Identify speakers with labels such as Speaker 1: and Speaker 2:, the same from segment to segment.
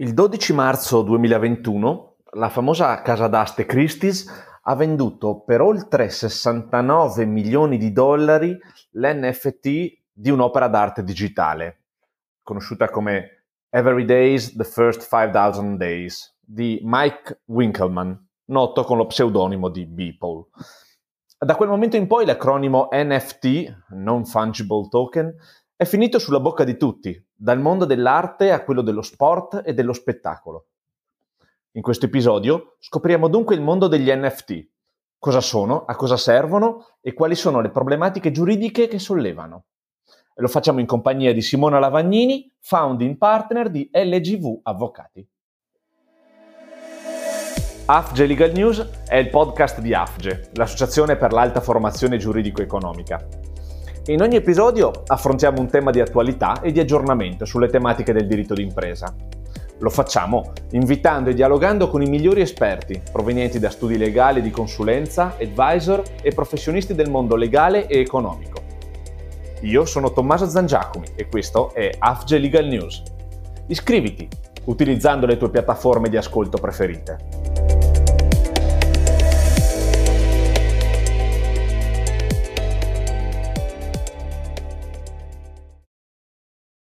Speaker 1: Il 12 marzo 2021 la famosa casa d'aste Christie's ha venduto per oltre 69 milioni di dollari l'NFT di un'opera d'arte digitale, conosciuta come Every Days the First 5000 Days di Mike Winkelmann, noto con lo pseudonimo di Beeple. Da quel momento in poi l'acronimo NFT, Non Fungible Token, è finito sulla bocca di tutti, dal mondo dell'arte a quello dello sport e dello spettacolo. In questo episodio scopriamo dunque il mondo degli NFT, cosa sono, a cosa servono e quali sono le problematiche giuridiche che sollevano. E lo facciamo in compagnia di Simona Lavagnini, founding partner di LGV Avvocati. AFGE Legal News è il podcast di AFGE, l'Associazione per l'Alta Formazione Giuridico-Economica. In ogni episodio affrontiamo un tema di attualità e di aggiornamento sulle tematiche del diritto d'impresa. Lo facciamo invitando e dialogando con i migliori esperti provenienti da studi legali di consulenza, advisor e professionisti del mondo legale e economico. Io sono Tommaso Zangiacomi e questo è AFGE Legal News. Iscriviti utilizzando le tue piattaforme di ascolto preferite.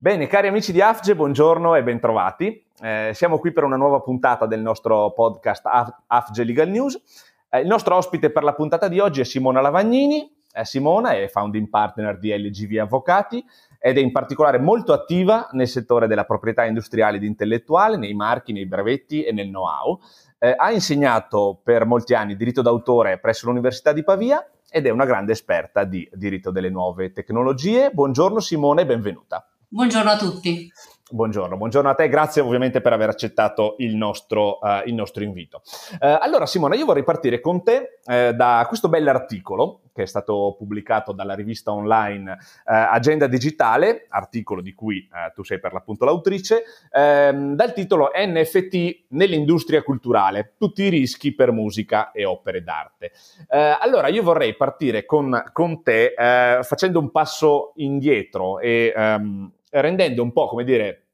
Speaker 1: Bene, cari amici di AFGE, buongiorno e bentrovati. Eh, siamo qui per una nuova puntata del nostro podcast AFGE Legal News. Eh, il nostro ospite per la puntata di oggi è Simona Lavagnini. Eh, Simona è founding partner di LGV Avvocati ed è in particolare molto attiva nel settore della proprietà industriale ed intellettuale, nei marchi, nei brevetti e nel know-how. Eh, ha insegnato per molti anni diritto d'autore presso l'Università di Pavia ed è una grande esperta di diritto delle nuove tecnologie. Buongiorno Simona e benvenuta.
Speaker 2: Buongiorno a tutti.
Speaker 1: Buongiorno, buongiorno a te, grazie ovviamente per aver accettato il nostro, uh, il nostro invito. Uh, allora Simona, io vorrei partire con te uh, da questo bell'articolo che è stato pubblicato dalla rivista online Agenda Digitale, articolo di cui tu sei per l'appunto l'autrice, ehm, dal titolo NFT nell'industria culturale, tutti i rischi per musica e opere d'arte. allora io vorrei partire con, con te facendo un passo indietro e... Um, rendendo un po', come dire,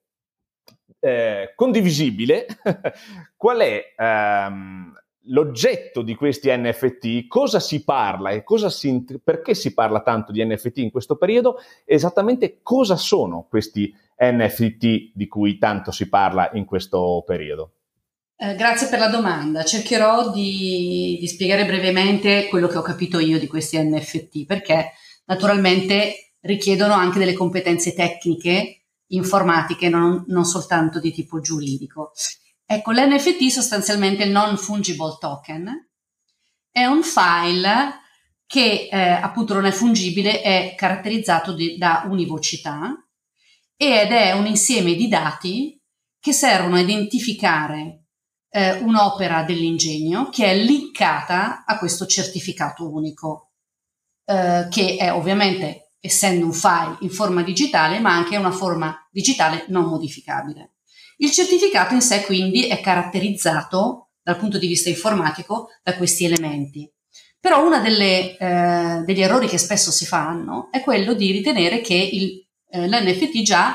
Speaker 1: eh, condivisibile qual è ehm, l'oggetto di questi NFT, cosa si parla e cosa si, perché si parla tanto di NFT in questo periodo, esattamente cosa sono questi NFT di cui tanto si parla in questo periodo.
Speaker 2: Eh, grazie per la domanda. Cercherò di, di, spiegare brevemente quello che ho capito io di questi NFT, perché naturalmente richiedono anche delle competenze tecniche, informatiche, non, non soltanto di tipo giuridico. Ecco, l'NFT sostanzialmente il non fungible token è un file che eh, appunto non è fungibile, è caratterizzato di, da univocità ed è un insieme di dati che servono a identificare eh, un'opera dell'ingegno che è linkata a questo certificato unico, eh, che è ovviamente essendo un file in forma digitale, ma anche una forma digitale non modificabile. Il certificato in sé quindi è caratterizzato dal punto di vista informatico da questi elementi. Però uno eh, degli errori che spesso si fanno è quello di ritenere che il, eh, l'NFT già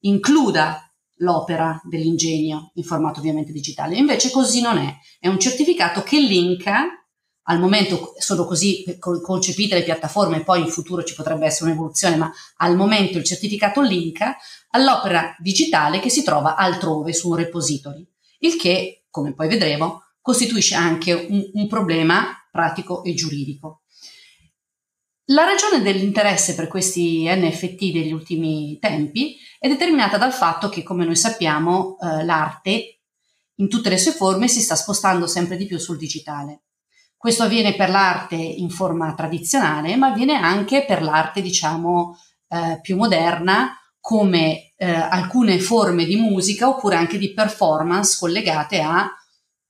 Speaker 2: includa l'opera dell'ingegno in formato ovviamente digitale. Invece così non è. È un certificato che linka al momento sono così concepite le piattaforme, poi in futuro ci potrebbe essere un'evoluzione, ma al momento il certificato linka all'opera digitale che si trova altrove su un repository, il che, come poi vedremo, costituisce anche un, un problema pratico e giuridico. La ragione dell'interesse per questi NFT degli ultimi tempi è determinata dal fatto che, come noi sappiamo, eh, l'arte in tutte le sue forme si sta spostando sempre di più sul digitale. Questo avviene per l'arte in forma tradizionale, ma avviene anche per l'arte, diciamo, eh, più moderna, come eh, alcune forme di musica oppure anche di performance collegate a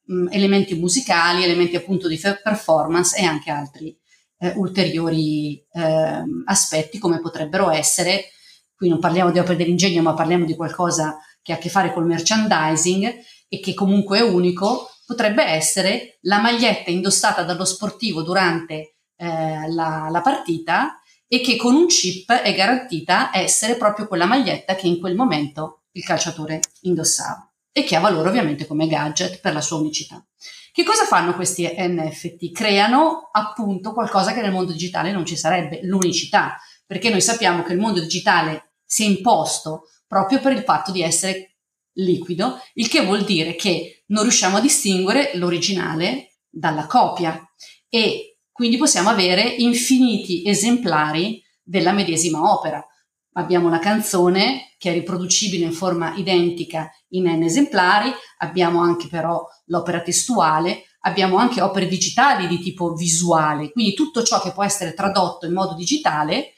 Speaker 2: mh, mm, elementi musicali, elementi appunto di performance e anche altri eh, ulteriori ehm, aspetti come potrebbero essere, qui non parliamo di opere dell'ingegno ma parliamo di qualcosa che ha a che fare col merchandising e che comunque è unico, potrebbe essere la maglietta indossata dallo sportivo durante eh, la, la partita e che con un chip è garantita essere proprio quella maglietta che in quel momento il calciatore indossava. e che ha valore ovviamente come gadget per la sua unicità. Che cosa fanno questi NFT? Creano appunto qualcosa che nel mondo digitale non ci sarebbe, l'unicità, perché noi sappiamo che il mondo digitale si è imposto proprio per il fatto di essere liquido, il che vuol dire che non riusciamo a distinguere l'originale dalla copia e quindi possiamo avere infiniti esemplari della medesima opera. Abbiamo la canzone che è riproducibile in forma identica in n esemplari, abbiamo anche però l'opera testuale, abbiamo anche opere digitali di tipo visuale, quindi tutto ciò che può essere tradotto in modo digitale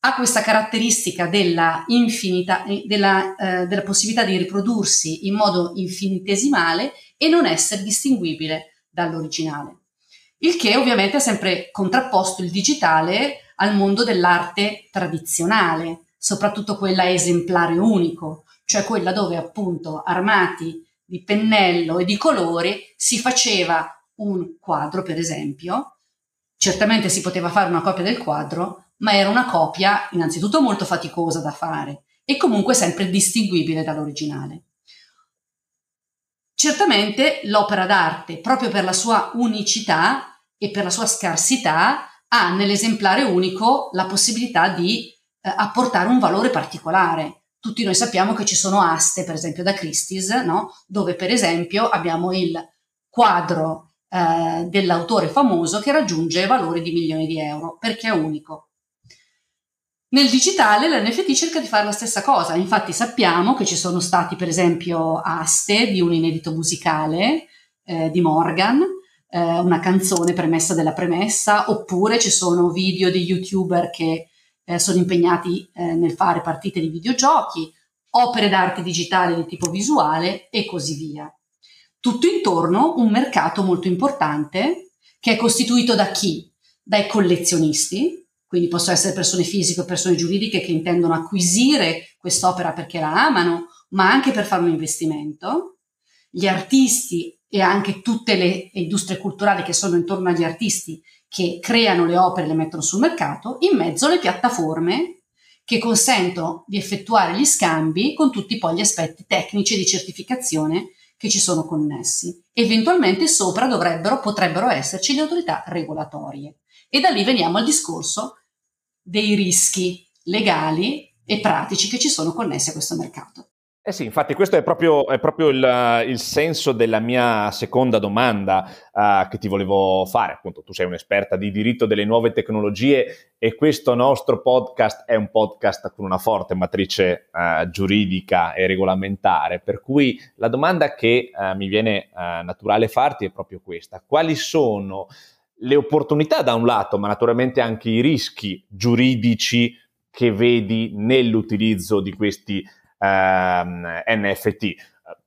Speaker 2: ha questa caratteristica della, infinita, della, eh, della possibilità di riprodursi in modo infinitesimale e non essere distinguibile dall'originale. Il che ovviamente ha sempre contrapposto il digitale al mondo dell'arte tradizionale, soprattutto quella esemplare unico, cioè quella dove appunto armati di pennello e di colori si faceva un quadro, per esempio. Certamente si poteva fare una copia del quadro, ma era una copia innanzitutto molto faticosa da fare e comunque sempre distinguibile dall'originale. Certamente l'opera d'arte, proprio per la sua unicità e per la sua scarsità, ha nell'esemplare unico la possibilità di eh, apportare un valore particolare. Tutti noi sappiamo che ci sono aste, per esempio da Christie's, no? dove per esempio abbiamo il quadro eh, dell'autore famoso che raggiunge valori di milioni di euro perché è unico. Nel digitale l'NFT cerca di fare la stessa cosa, infatti sappiamo che ci sono stati per esempio aste di un inedito musicale eh, di Morgan, eh, una canzone premessa della premessa, oppure ci sono video di youtuber che eh, sono impegnati eh, nel fare partite di videogiochi, opere d'arte digitale di tipo visuale e così via. Tutto intorno un mercato molto importante che è costituito da chi? Dai collezionisti, quindi possono essere persone fisiche o persone giuridiche che intendono acquisire quest'opera perché la amano, ma anche per fare un investimento, gli artisti e anche tutte le industrie culturali che sono intorno agli artisti che creano le opere e le mettono sul mercato, in mezzo le piattaforme che consentono di effettuare gli scambi con tutti poi gli aspetti tecnici e di certificazione che ci sono connessi. Eventualmente sopra dovrebbero, potrebbero esserci le autorità regolatorie. E da lì veniamo al discorso dei rischi legali e pratici che ci sono connessi a questo mercato.
Speaker 1: Eh sì, infatti questo è proprio, è proprio il, il, senso della mia seconda domanda uh, che ti volevo fare. Appunto, tu sei un'esperta di diritto delle nuove tecnologie e questo nostro podcast è un podcast con una forte matrice uh, giuridica e regolamentare, per cui la domanda che uh, mi viene naturale farti è proprio questa. Quali sono le opportunità da un lato, ma naturalmente anche i rischi giuridici che vedi nell'utilizzo di questi ehm, NFT.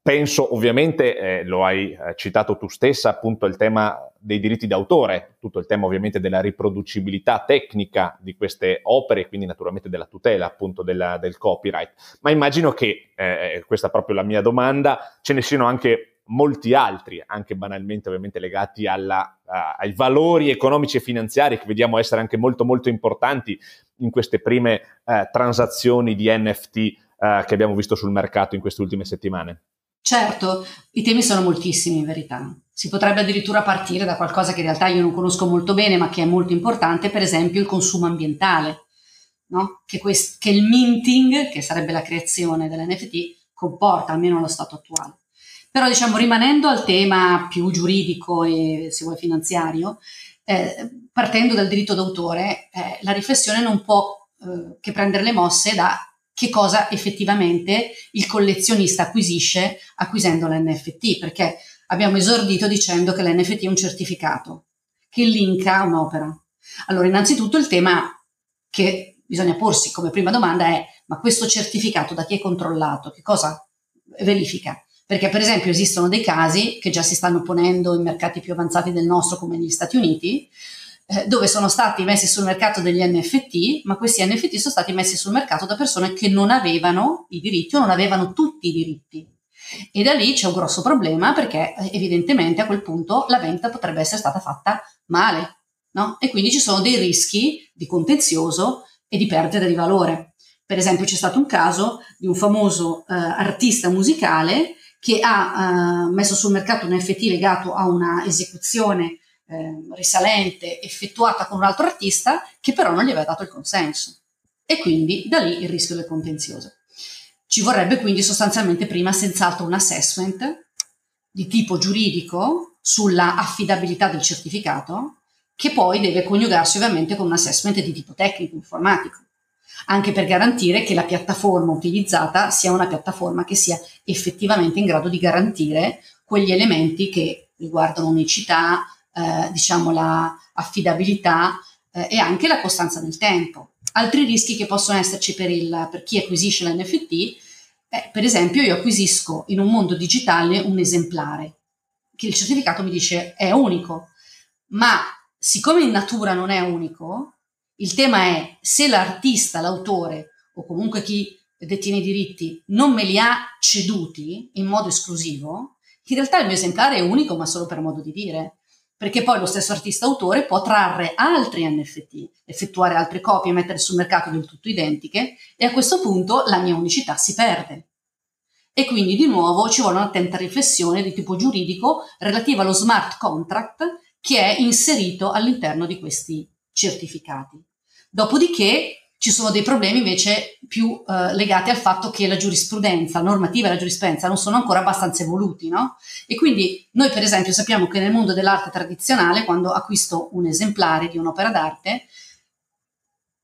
Speaker 1: Penso ovviamente, eh, lo hai eh, citato tu stessa, appunto il tema dei diritti d'autore, tutto il tema ovviamente della riproducibilità tecnica di queste opere quindi naturalmente della tutela appunto della, del copyright. Ma immagino che, eh, questa è proprio la mia domanda, ce ne siano anche molti altri, anche banalmente ovviamente legati alla, uh, ai valori economici e finanziari che vediamo essere anche molto molto importanti in queste prime uh, transazioni di NFT uh, che abbiamo visto sul mercato in queste ultime settimane.
Speaker 2: Certo, i temi sono moltissimi in verità. Si potrebbe addirittura partire da qualcosa che in realtà io non conosco molto bene, ma che è molto importante, per esempio il consumo ambientale, no? che, quest- che il minting, che sarebbe la creazione dell'NFT, comporta, almeno allo stato attuale. Però diciamo rimanendo al tema più giuridico e se vuoi finanziario, eh, partendo dal diritto d'autore, eh, la riflessione non può eh, che prendere le mosse da che cosa effettivamente il collezionista acquisisce acquisendo l'NFT, perché abbiamo esordito dicendo che l'NFT è un certificato che linka un'opera. Allora, innanzitutto il tema che bisogna porsi come prima domanda è ma questo certificato da chi è controllato? Che cosa verifica? Perché per esempio esistono dei casi che già si stanno ponendo in mercati più avanzati del nostro come negli Stati Uniti, eh, dove sono stati messi sul mercato degli NFT, ma questi NFT sono stati messi sul mercato da persone che non avevano i diritti o non avevano tutti i diritti. E da lì c'è un grosso problema perché eh, evidentemente a quel punto la vendita potrebbe essere stata fatta male, no? E quindi ci sono dei rischi di contenzioso e di perdita di valore. Per esempio c'è stato un caso di un famoso eh, artista musicale che ha uh, messo sul mercato un NFT legato a una esecuzione eh, risalente effettuata con un altro artista che però non gli aveva dato il consenso. E quindi da lì il rischio del contenzioso. Ci vorrebbe quindi sostanzialmente prima senz'altro un assessment di tipo giuridico sulla affidabilità del certificato, che poi deve coniugarsi ovviamente con un assessment di tipo tecnico, informatico, anche per garantire che la piattaforma utilizzata sia una piattaforma che sia effettivamente in grado di garantire quegli elementi che riguardano unicità, eh, diciamo la affidabilità eh, e anche la costanza nel tempo. Altri rischi che possono esserci per, il, per chi acquisisce l'NFT eh, per esempio, io acquisisco in un mondo digitale un esemplare, che il certificato mi dice è unico, ma siccome in natura non è unico, il tema è se l'artista, l'autore o comunque chi detiene i diritti non me li ha ceduti in modo esclusivo, in realtà il mio esemplare è unico, ma solo per modo di dire perché poi lo stesso artista autore può trarre altri NFT, effettuare altre copie mettere sul mercato del tutto identiche e a questo punto la mia unicità si perde. E quindi di nuovo ci vuole un'attenta riflessione di tipo giuridico relativa allo smart contract che è inserito all'interno di questi certificati. Dopodiché ci sono dei problemi invece più eh, legati al fatto che la giurisprudenza, la normativa e la giurisprudenza non sono ancora abbastanza evoluti, no? E quindi noi per esempio sappiamo che nel mondo dell'arte tradizionale, quando acquisto un esemplare di un'opera d'arte,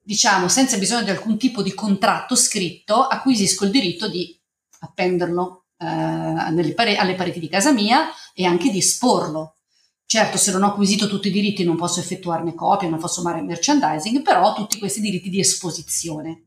Speaker 2: diciamo senza bisogno di alcun tipo di contratto scritto, acquisisco il diritto di appenderlo eh, pare- alle pareti di casa mia e anche di esporlo Certo, se non ho acquisito tutti i diritti non posso effettuarne copie, non posso fare merchandising, però ho tutti questi diritti di esposizione.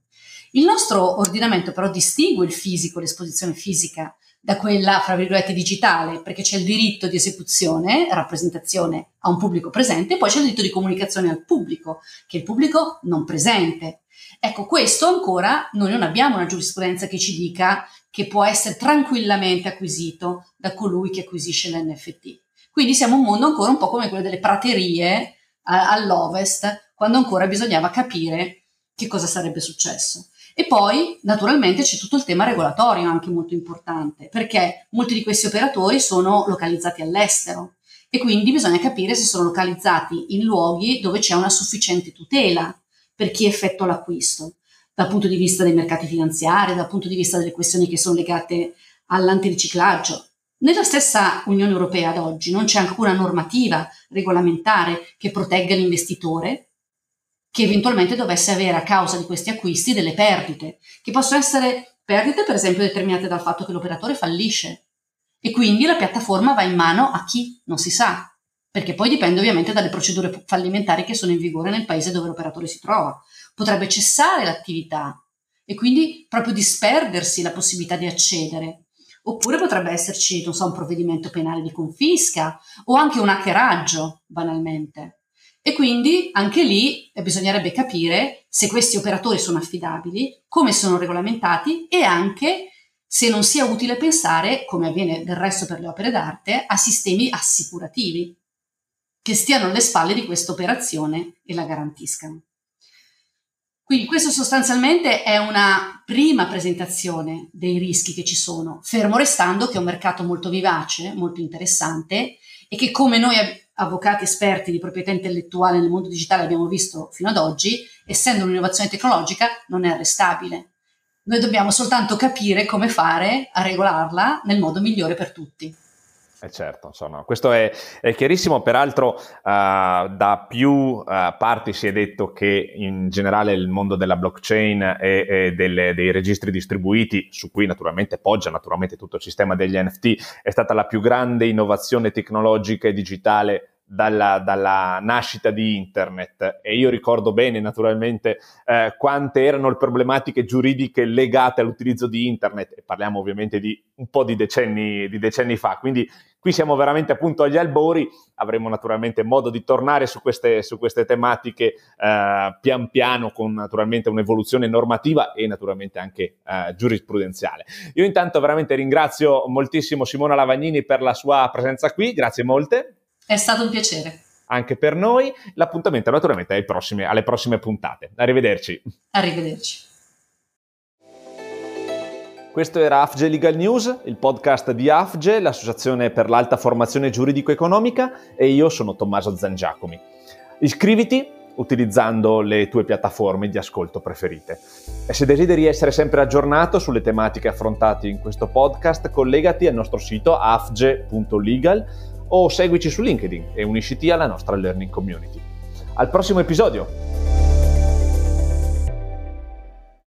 Speaker 2: Il nostro ordinamento però distingue il fisico, l'esposizione fisica, da quella, fra virgolette, digitale, perché c'è il diritto di esecuzione, rappresentazione a un pubblico presente, e poi c'è il diritto di comunicazione al pubblico, che è il pubblico non presente. Ecco, questo ancora noi non abbiamo una giurisprudenza che ci dica che può essere tranquillamente acquisito da colui che acquisisce l'NFT. Quindi siamo un mondo ancora un po' come quello delle praterie a, all'ovest, quando ancora bisognava capire che cosa sarebbe successo. E poi, naturalmente, c'è tutto il tema regolatorio anche molto importante, perché molti di questi operatori sono localizzati all'estero e quindi bisogna capire se sono localizzati in luoghi dove c'è una sufficiente tutela per chi effettua l'acquisto, dal punto di vista dei mercati finanziari, dal punto di vista delle questioni che sono legate all'antiriciclaggio. Nella stessa Unione Europea ad oggi non c'è alcuna normativa regolamentare che protegga l'investitore che eventualmente dovesse avere a causa di questi acquisti delle perdite, che possono essere perdite per esempio determinate dal fatto che l'operatore fallisce e quindi la piattaforma va in mano a chi non si sa, perché poi dipende ovviamente dalle procedure fallimentari che sono in vigore nel paese dove l'operatore si trova. Potrebbe cessare l'attività e quindi proprio disperdersi la possibilità di accedere Oppure potrebbe esserci, non so, un provvedimento penale di confisca o anche un hackeraggio, banalmente. E quindi anche lì eh, bisognerebbe capire se questi operatori sono affidabili, come sono regolamentati e anche se non sia utile pensare, come avviene del resto per le opere d'arte, a sistemi assicurativi che stiano alle spalle di questa operazione e la garantiscano. Quindi questo sostanzialmente è una prima presentazione dei rischi che ci sono, fermo restando che è un mercato molto vivace, molto interessante e che come noi avvocati esperti di proprietà intellettuale nel mondo digitale abbiamo visto fino ad oggi, essendo un'innovazione tecnologica, non è arrestabile. Noi dobbiamo soltanto capire come fare a regolarla nel modo migliore per tutti.
Speaker 1: Eh certo, insomma, questo è, è chiarissimo, peraltro uh, da più uh, parti si è detto che in generale il mondo della blockchain e, e delle, dei registri distribuiti, su cui naturalmente poggia naturalmente tutto il sistema degli NFT, è stata la più grande innovazione tecnologica e digitale dalla, dalla, nascita di internet e io ricordo bene naturalmente eh, quante erano le problematiche giuridiche legate all'utilizzo di internet e parliamo ovviamente di un po' di decenni, di decenni fa, quindi qui siamo veramente appunto agli albori, avremo naturalmente modo di tornare su queste, su queste tematiche eh, pian piano con naturalmente un'evoluzione normativa e naturalmente anche eh, giurisprudenziale. Io intanto veramente ringrazio moltissimo Simona Lavagnini per la sua presenza qui, grazie molte.
Speaker 2: È stato un piacere.
Speaker 1: Anche per noi. L'appuntamento naturalmente è prossime, alle prossime puntate. Arrivederci.
Speaker 2: Arrivederci.
Speaker 1: Questo era AFGE Legal News, il podcast di AFGE, l'Associazione per l'Alta Formazione Giuridico-Economica, e io sono Tommaso Zangiacomi. Iscriviti utilizzando le tue piattaforme di ascolto preferite. E se desideri essere sempre aggiornato sulle tematiche affrontate in questo podcast, collegati al nostro sito afge.legal o seguici su LinkedIn e unisciti alla nostra learning community. Al prossimo episodio!